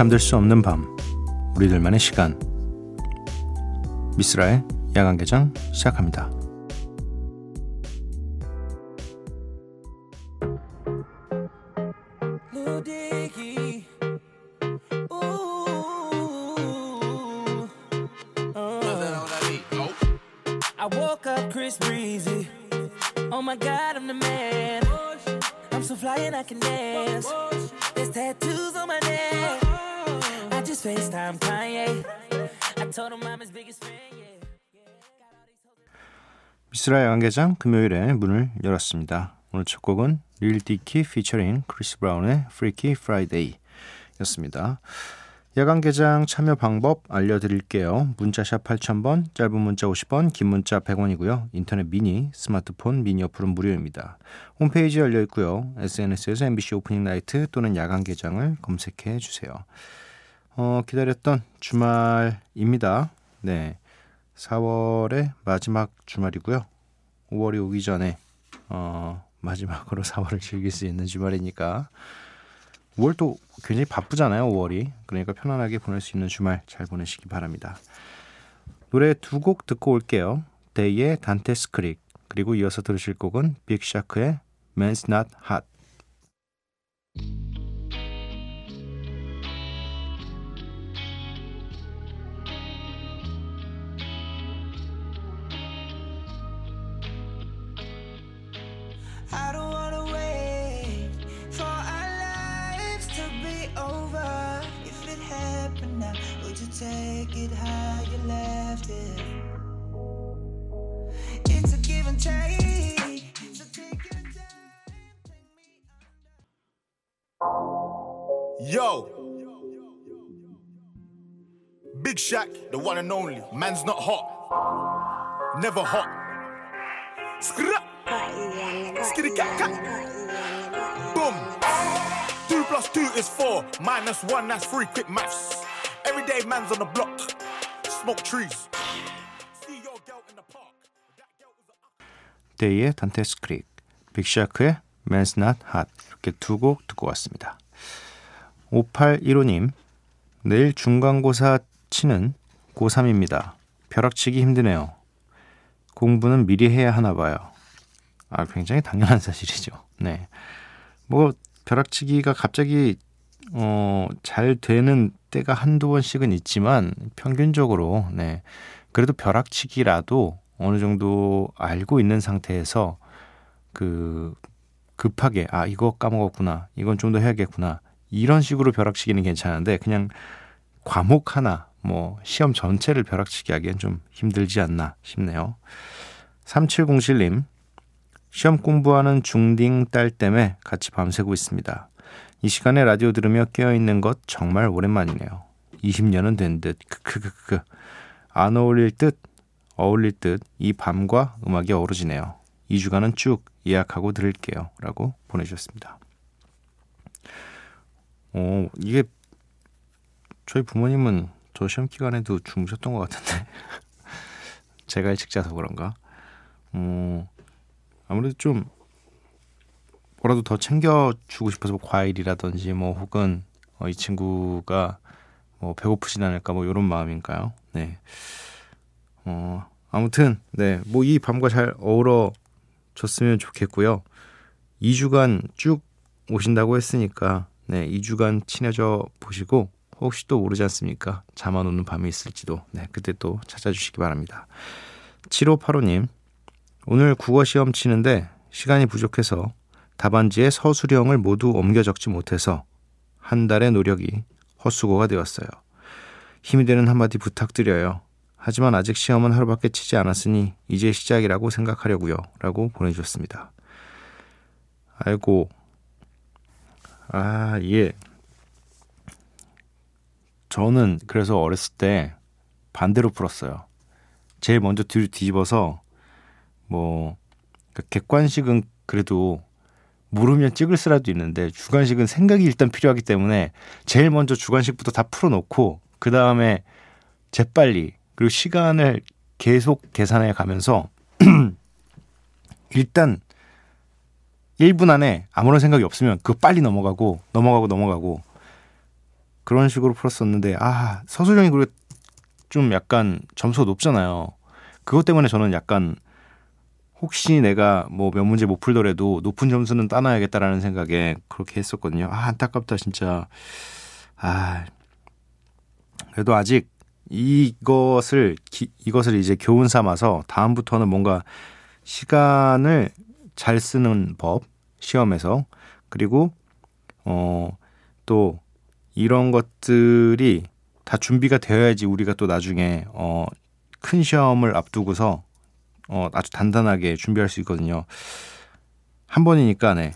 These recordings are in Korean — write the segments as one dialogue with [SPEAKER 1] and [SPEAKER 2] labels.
[SPEAKER 1] 잠들 수 없는 밤 우리들만의 시간 미스라의 야간 개장 시작합니다.
[SPEAKER 2] Oh. Just FaceTimed Kanye. I told him I'm his biggest fan.
[SPEAKER 1] 미쓰라 야간개장 금요일에 문을 열었습니다. 오늘 첫 곡은 릴 디키 피처링 크리스 브라운의 Freaky Friday 였습니다. 야간개장 참여 방법 알려드릴게요. 문자샵 8000번, 짧은 문자 50원, 긴 문자 100원이고요. 인터넷 미니, 스마트폰 미니 어플은 무료입니다. 홈페이지 열려 있고요. SNS에서 MBC 오프닝 나이트 또는 야간개장을 검색해 주세요. 어, 기다렸던 주말입니다. 네. 4월의 마지막 주말이고요. 5월이 오기 전에 어, 마지막으로 4월을 즐길 수 있는 주말이니까 5월도 굉장히 바쁘잖아요. 5월이. 그러니까 편안하게 보낼 수 있는 주말 잘 보내시기 바랍니다. 노래 두 곡 듣고 올게요. 데이의 단테스 크릭 그리고 이어서 들으실 곡은 빅샤크의 Man's Not Hot
[SPEAKER 2] I don't wanna wait for our lives to be over. If it happened now, would you take it how you left it? It's a give and take. Take
[SPEAKER 3] Yo. Big Shaq, the one and only. Man's not hot. Never hot. Boom. Two plus two is four. Minus one, that's three. Quick maths. Everyday man's on the block. Smoke trees. See your girl in the park. That girl was a
[SPEAKER 1] 데이의 단테스 크릭 빅샤크의 Man's Not Hot 이렇게 두 곡 듣고 왔습니다. 5815님 내일 중간고사 치는 고3입니다. 벼락치기 힘드네요. 공부는 미리 해야 하나 봐요. 아, 굉장히 당연한 사실이죠. 네. 뭐, 벼락치기가 갑자기, 어, 잘 되는 때가 한두 번씩은 있지만, 평균적으로, 네. 그래도 벼락치기라도 어느 정도 알고 있는 상태에서, 그, 급하게, 아, 이거 까먹었구나. 이건 좀 더 해야겠구나. 이런 식으로 벼락치기는 괜찮은데, 그냥 과목 하나, 뭐, 시험 전체를 벼락치기 하기엔 좀 힘들지 않나 싶네요. 3707님, 시험 공부하는 중딩 딸 때문에 같이 밤새고 있습니다. 이 시간에 라디오 들으며 깨어있는 것 정말 오랜만이네요. 20년은 된 듯, 크크크크. 안 어울릴 듯, 어울릴 듯, 이 밤과 음악이 어우러지네요. 2주간은 쭉 예약하고 들을게요. 라고 보내주셨습니다. 어, 이게, 저희 부모님은 저 시험 기간에도 주무셨던 것 같은데. 제가 일찍 자서 그런가? 어, 아무래도 좀 뭐라도 더 챙겨주고 싶어서 뭐 과일이라든지 뭐 혹은 어, 이 친구가 뭐 배고프진 않을까 뭐 이런 마음인가요? 네. 어, 아무튼 네, 뭐 이 밤과 잘 어우러졌으면 좋겠고요. 2주간 쭉 오신다고 했으니까 네, 2주간 친해져 보시고 혹시 또 모르지 않습니까? 잠 안 오는 밤이 있을지도 네, 그때 또 찾아주시기 바랍니다. 7585님 오늘 국어 시험 치는데 시간이 부족해서 답안지에 서술형을 모두 옮겨 적지 못해서 한 달의 노력이 헛수고가 되었어요. 힘이 되는 한마디 부탁드려요. 하지만 아직 시험은 하루밖에 치지 않았으니 이제 시작이라고 생각하려고요. 라고 보내주셨습니다. 아이고, 아, 예. 저는 그래서 어렸을 때 반대로 풀었어요. 제일 먼저 뒤로 뒤집어서 뭐 그러니까 객관식은 그래도 모르면 찍을 수라도 있는데 주관식은 생각이 일단 필요하기 때문에 제일 먼저 주관식부터 다 풀어놓고 그 다음에 재빨리 그리고 시간을 계속 계산해 가면서 일단 1분 안에 아무런 생각이 없으면 그 빨리 넘어가고 넘어가고 넘어가고 그런 식으로 풀었었는데 아 서술형이 그리고 좀 약간 점수가 높잖아요. 그것 때문에 저는 약간 혹시 내가 뭐 몇 문제 못 풀더라도 높은 점수는 따놔야겠다라는 생각에 그렇게 했었거든요. 아 안타깝다 진짜. 아 그래도 아직 이것을 기, 이것을 이제 교훈 삼아서 다음부터는 뭔가 시간을 잘 쓰는 법 시험에서 그리고 어 또 이런 것들이 다 준비가 되어야지 우리가 또 나중에 어 큰 시험을 앞두고서 어 아주 단단하게 준비할 수 있거든요. 한 번이니까 네.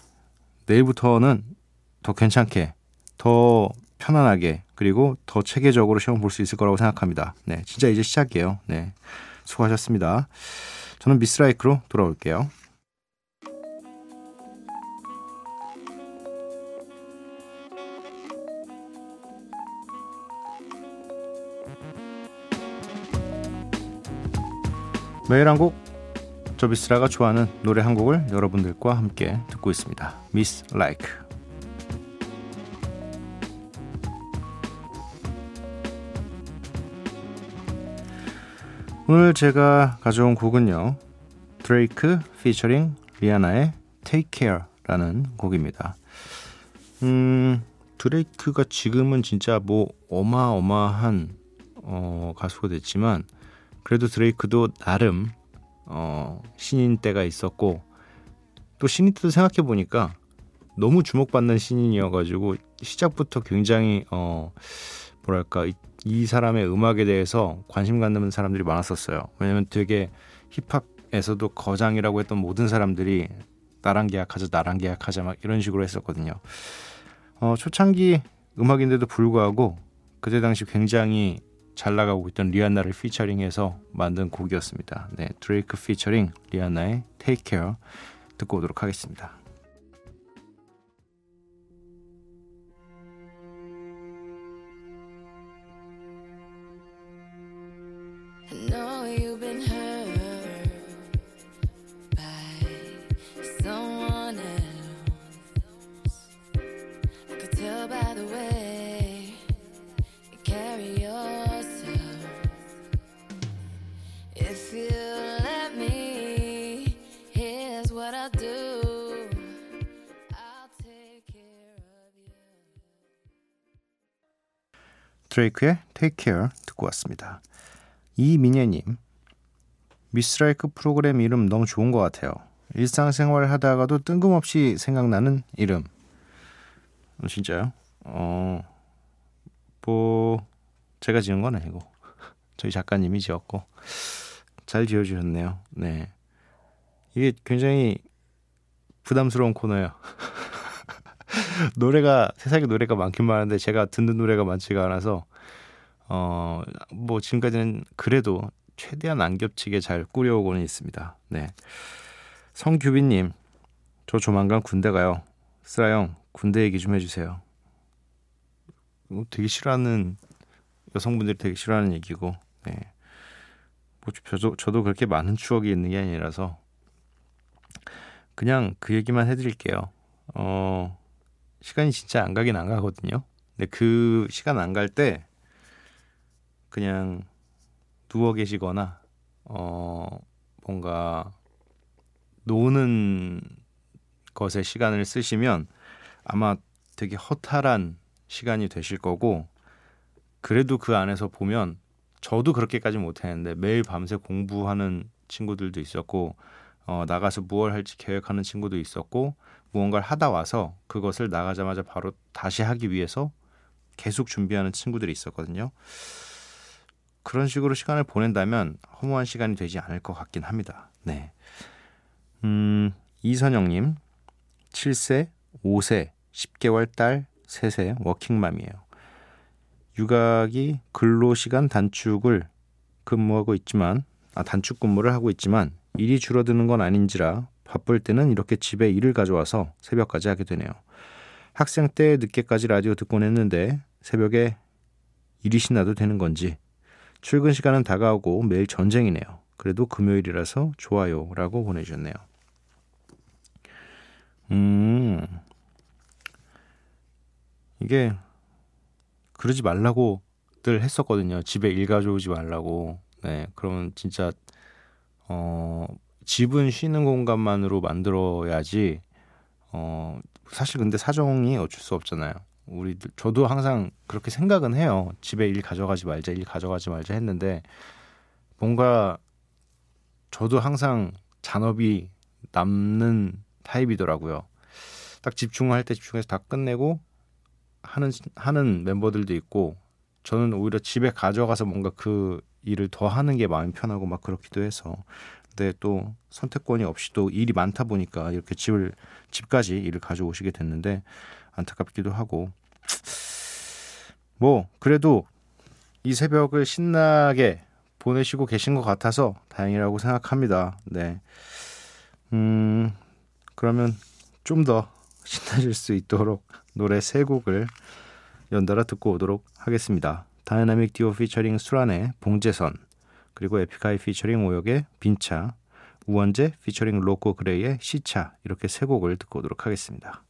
[SPEAKER 1] 내일부터는 더 괜찮게 더 편안하게 그리고 더 체계적으로 시험 볼 수 있을 거라고 생각합니다. 네, 진짜 이제 시작이에요. 네, 수고하셨습니다. 저는 미스라이크로 돌아올게요. 매일 한 곡, 저 미스라가 좋아하는 노래 한 곡을 여러분들과 함께 듣고 있습니다. 미스 라이크. 오늘 제가 가져온 곡은요. 드레이크 피처링 리아나의 Take Care라는 곡입니다. 음, 드레이크가 지금은 진짜 뭐 어마어마한 어, 가수가 됐지만 그래도 드레이크도 나름 어, 신인 때가 있었고 또 신인 때도 생각해 보니까 너무 주목받는 신인이어가지고 시작부터 굉장히 어 뭐랄까 이, 이 사람의 음악에 대해서 관심 갖는 사람들이 많았었어요. 왜냐면 되게 힙합에서도 거장이라고 했던 모든 사람들이 나랑 계약하자, 나랑 계약하자 막 이런 식으로 했었거든요. 어, 초창기 음악인데도 불구하고 그때 당시 굉장히 잘 나가고 있던 리안나를 피처링해서 만든 곡이었습니다. 네, 드레이크 피처링 리안나의 Take Care 듣고 오도록 하겠습니다. 드레이크의 Take Care 듣고 왔습니다. 이민혜님, 미스라이크 프로그램 이름 너무 좋은 것 같아요. 일상생활 하다가도 뜬금없이 생각나는 이름. 어, 진짜요? 어, 뭐 제가 지은 건 아니고 저희 작가님이 지었고 잘 지어주셨네요. 네, 이게 굉장히 부담스러운 코너예요. 노래가 세상에 노래가 많긴 많은데 제가 듣는 노래가 많지가 않아서 어 뭐 지금까지는 그래도 최대한 안 겹치게 잘 꾸려오고는 있습니다. 네. 성규빈님, 저 조만간 군대 가요. 쓰라 형, 군대 얘기 좀 해주세요. 이거 되게 싫어하는 여성분들이 되게 싫어하는 얘기고, 네. 뭐 저도 저도 그렇게 많은 추억이 있는 게 아니라서 그냥 그 얘기만 해드릴게요. 어 시간이 진짜 안 가긴 안 가거든요. 근데 그 시간 안 갈 때 그냥 누워 계시거나 어 뭔가 노는 것에 시간을 쓰시면 아마 되게 허탈한 시간이 되실 거고 그래도 그 안에서 보면 저도 그렇게까지 못했는데 매일 밤새 공부하는 친구들도 있었고 어, 나가서 무얼 할지 계획하는 친구도 있었고 무언가를 하다 와서 그것을 나가자마자 바로 다시 하기 위해서 계속 준비하는 친구들이 있었거든요. 그런 식으로 시간을 보낸다면 허무한 시간이 되지 않을 것 같긴 합니다. 네. 음, 이선영님, 7세, 5세, 10개월 딸, 3세 워킹맘이에요. 육아기 근로시간 단축을 근무하고 있지만, 아, 단축 근무를 하고 있지만, 일이 줄어드는 건 아닌지라 바쁠 때는 이렇게 집에 일을 가져와서 새벽까지 하게 되네요. 학생 때 늦게까지 라디오 듣곤 했는데 새벽에 일이 신나도 되는 건지 출근 시간은 다가오고 매일 전쟁이네요. 그래도 금요일이라서 좋아요라고 보내주셨네요. 음 이게 그러지 말라고들 했었거든요. 집에 일 가져오지 말라고. 네, 그러면 진짜 어 집은 쉬는 공간만으로 만들어야지. 어 사실 근데 사정이 어쩔 수 없잖아요. 우리들 저도 항상 그렇게 생각은 해요. 집에 일 가져가지 말자, 일 가져가지 말자 했는데 뭔가 저도 항상 잔업이 남는 타입이더라고요. 딱 집중할 때 집중해서 다 끝내고 하는 하는 멤버들도 있고 저는 오히려 집에 가져가서 뭔가 그 일을 더 하는 게 마음이 편하고 막 그렇기도 해서 근데 또 선택권이 없이도 일이 많다 보니까 이렇게 집을 집까지 일을 가져오시게 됐는데 안타깝기도 하고 뭐 그래도 이 새벽을 신나게 보내시고 계신 것 같아서 다행이라고 생각합니다. 네. 음, 그러면 좀 더 신나실 수 있도록 노래 세 곡을 연달아 듣고 오도록 하겠습니다. 다이나믹 듀오 피처링 수란의 봉제선, 그리고 에픽하이 피처링 오혁의 빈차, 우원재 피처링 로꼬 그레이의 시차 이렇게 세 곡을 듣고 오도록 하겠습니다.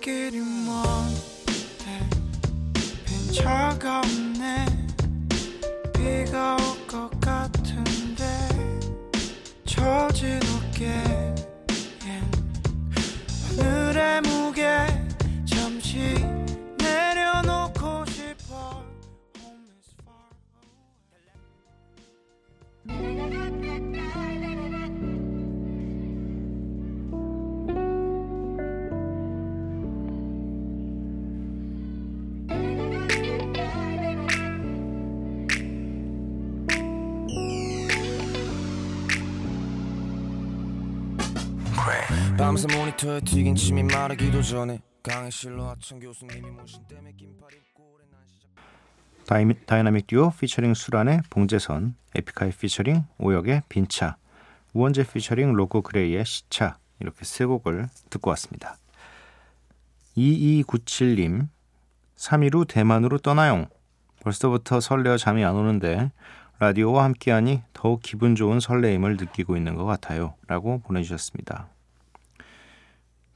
[SPEAKER 2] 길이 먼데 빈 차가 없 밤새 모니터에 튀긴 침이 마르기도 전에 강의실로 아 참 교수님이 문신 때문에 긴팔 입고 오래 난 시작
[SPEAKER 1] 다이미, 다이나믹 듀오 피처링 수란의 봉제선, 에픽하이 피처링 오혁의 빈차, 우원재 피처링 로꼬 그레이의 시차 이렇게 세 곡을 듣고 왔습니다. 2297님 3일 후 대만으로 떠나용 벌써부터 설레어 잠이 안 오는데 라디오와 함께하니 더욱 기분 좋은 설레임을 느끼고 있는 것 같아요 라고 보내주셨습니다.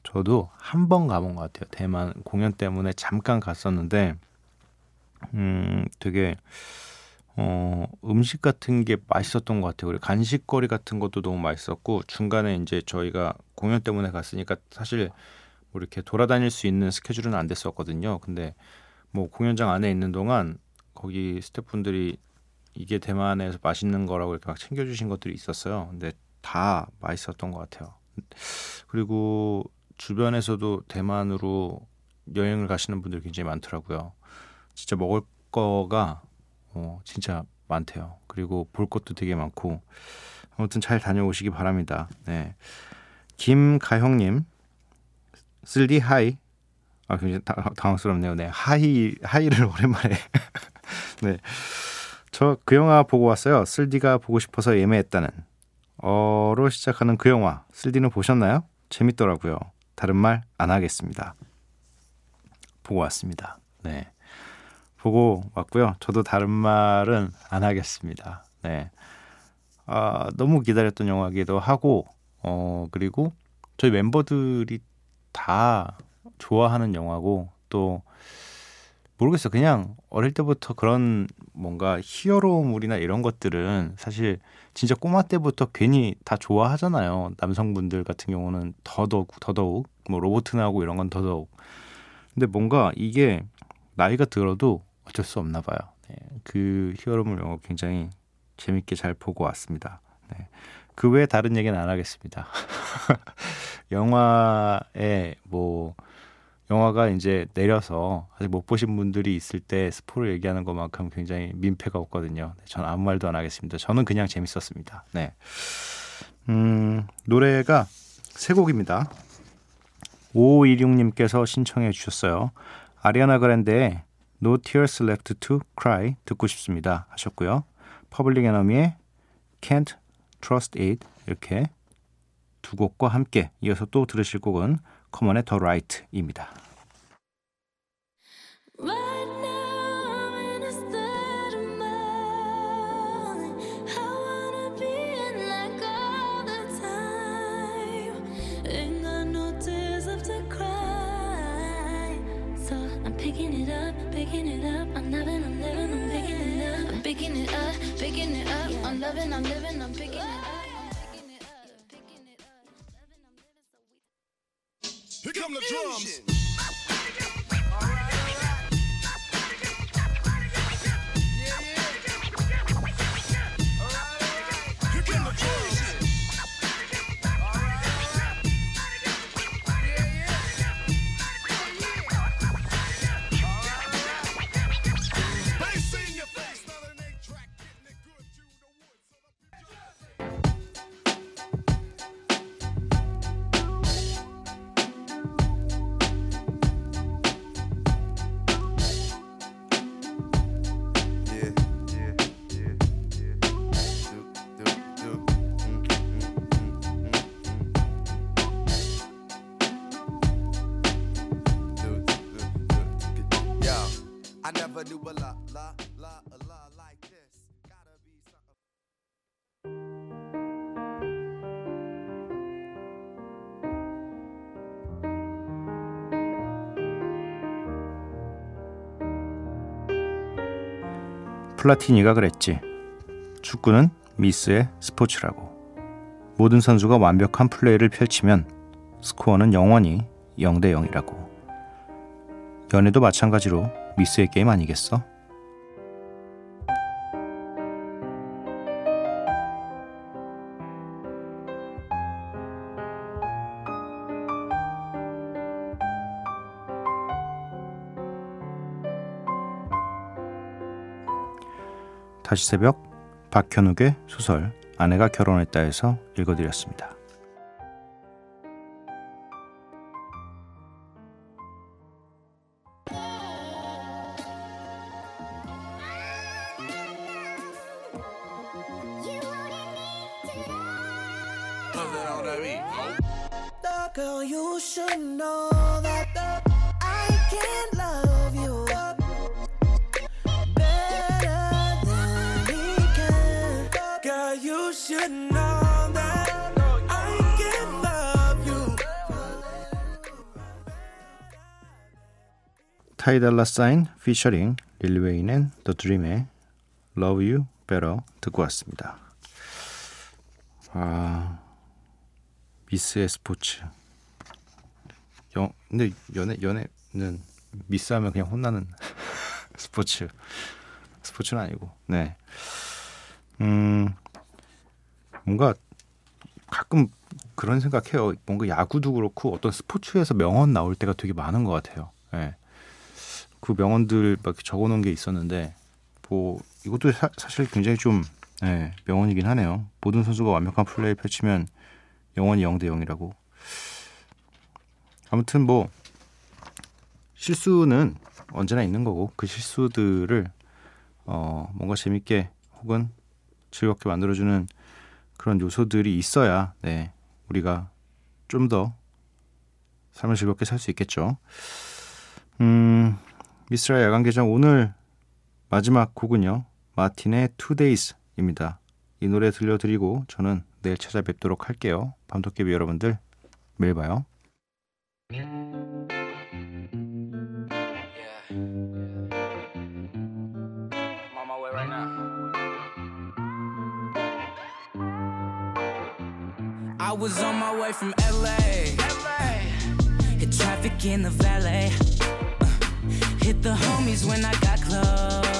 [SPEAKER 1] 저도 한 번 가본 것 같아요. 대만 공연 때문에 잠깐 갔었는데 음, 되게 어, 음식 같은 게 맛있었던 것 같아요. 그리고 간식거리 같은 것도 너무 맛있었고 중간에 이제 저희가 공연 때문에 갔으니까 사실 뭐 이렇게 돌아다닐 수 있는 스케줄은 안 됐었거든요. 근데 뭐 공연장 안에 있는 동안 거기 스태프분들이 이게 대만에서 맛있는 거라고 이렇게 막 챙겨주신 것들이 있었어요. 근데 다 맛있었던 것 같아요. 그리고 주변에서도 대만으로 여행을 가시는 분들이 굉장히 많더라고요. 진짜 먹을 거가 어, 진짜 많대요. 그리고 볼 것도 되게 많고 아무튼 잘 다녀오시기 바랍니다. 네. 김가형님 쓸디 hi 아 굉장히 다, 당황스럽네요. 네 hi hi를 오랜만에 네. 저 그 영화 보고 왔어요. 쓸디가 보고 싶어서 예매했다는 어로 시작하는 그 영화 쓸디는 보셨나요? 재밌더라고요. 다른 말 안 하겠습니다. 보고 왔습니다. 네. 보고 왔고요. 저도 다른 말은 안 하겠습니다. 네. 아, 너무 기다렸던 영화기도 하고, 어, 그리고 저희 멤버들이 다 좋아하는 영화고, 또, 모르겠어. 그냥 어릴 때부터 그런 뭔가 히어로물이나 이런 것들은 사실 진짜 꼬마 때부터 괜히 다 좋아하잖아요. 남성분들 같은 경우는 더더욱, 더더욱, 뭐 로보트나오고 이런 건 더더욱. 근데 뭔가 이게 나이가 들어도 어쩔 수 없나 봐요. 네, 그 히어로물 영화 굉장히 재밌게 잘 보고 왔습니다. 네, 그 외에 다른 얘기는 안 하겠습니다. 영화에 뭐 영화가 이제 내려서 아직 못 보신 분들이 있을 때 스포를 얘기하는 것만큼 굉장히 민폐가 없거든요. 네, 전 아무 말도 안 하겠습니다. 저는 그냥 재밌었습니다. 네. 음, 노래가 세 곡입니다. 5526님께서 신청해 주셨어요. 아리아나 그란데의 No Tears Left to Cry 듣고 싶습니다 하셨고요. 퍼블릭 에너미의 Can't Truss It 이렇게 두 곡과 함께 이어서 또 들으실 곡은 커먼의
[SPEAKER 4] it up.
[SPEAKER 3] Come the drums.
[SPEAKER 5] I never knew a la, la, la, a la like this. Gotta be something.
[SPEAKER 1] 플라티니가 그랬지. 축구는 미스의 스포츠라고. 모든 선수가 완벽한 플레이를 펼치면 스코어는 영원히 0대 0이라고. 연애도 마찬가지로 미스의 게임 아니겠어? 다시 새벽 박현욱의 소설 아내가 결혼했다 해서 읽어드렸습니다. 타이달라 사인 웨인 and The Dream의 Love You Better 듣고 왔습니다. 아 미스의 스포츠. 영 근데 연애 연애는 미스하면 그냥 혼나는 스포츠. 스포츠는 아니고 네. 음 뭔가 가끔 그런 생각해요. 뭔가 야구도 그렇고 어떤 스포츠에서 명언 나올 때가 되게 많은 것 같아요. 예. 그 명언들 막 적어놓은 게 있었는데 뭐 이것도 사, 실 굉장히 좀 예, 명언이긴 하네요. 모든 선수가 완벽한 플레이 펼치면 영원히 0대 0이라고. 아무튼 뭐 실수는 언제나 있는 거고 그 실수들을 어 뭔가 재밌게 혹은 즐겁게 만들어주는 그런 요소들이 있어야 네 우리가 좀 더 삶을 즐겁게 살 수 있겠죠. 음 미스라 야간 개장 오늘 마지막 곡은요 마틴의 Two Days입니다. 이 노래 들려드리고 저는 내일 찾아뵙도록 할게요. 밤도깨비 여러분들 매일 봐요.
[SPEAKER 6] I was on my way from LA. Hit traffic in the valet. Hit the homies when I got close.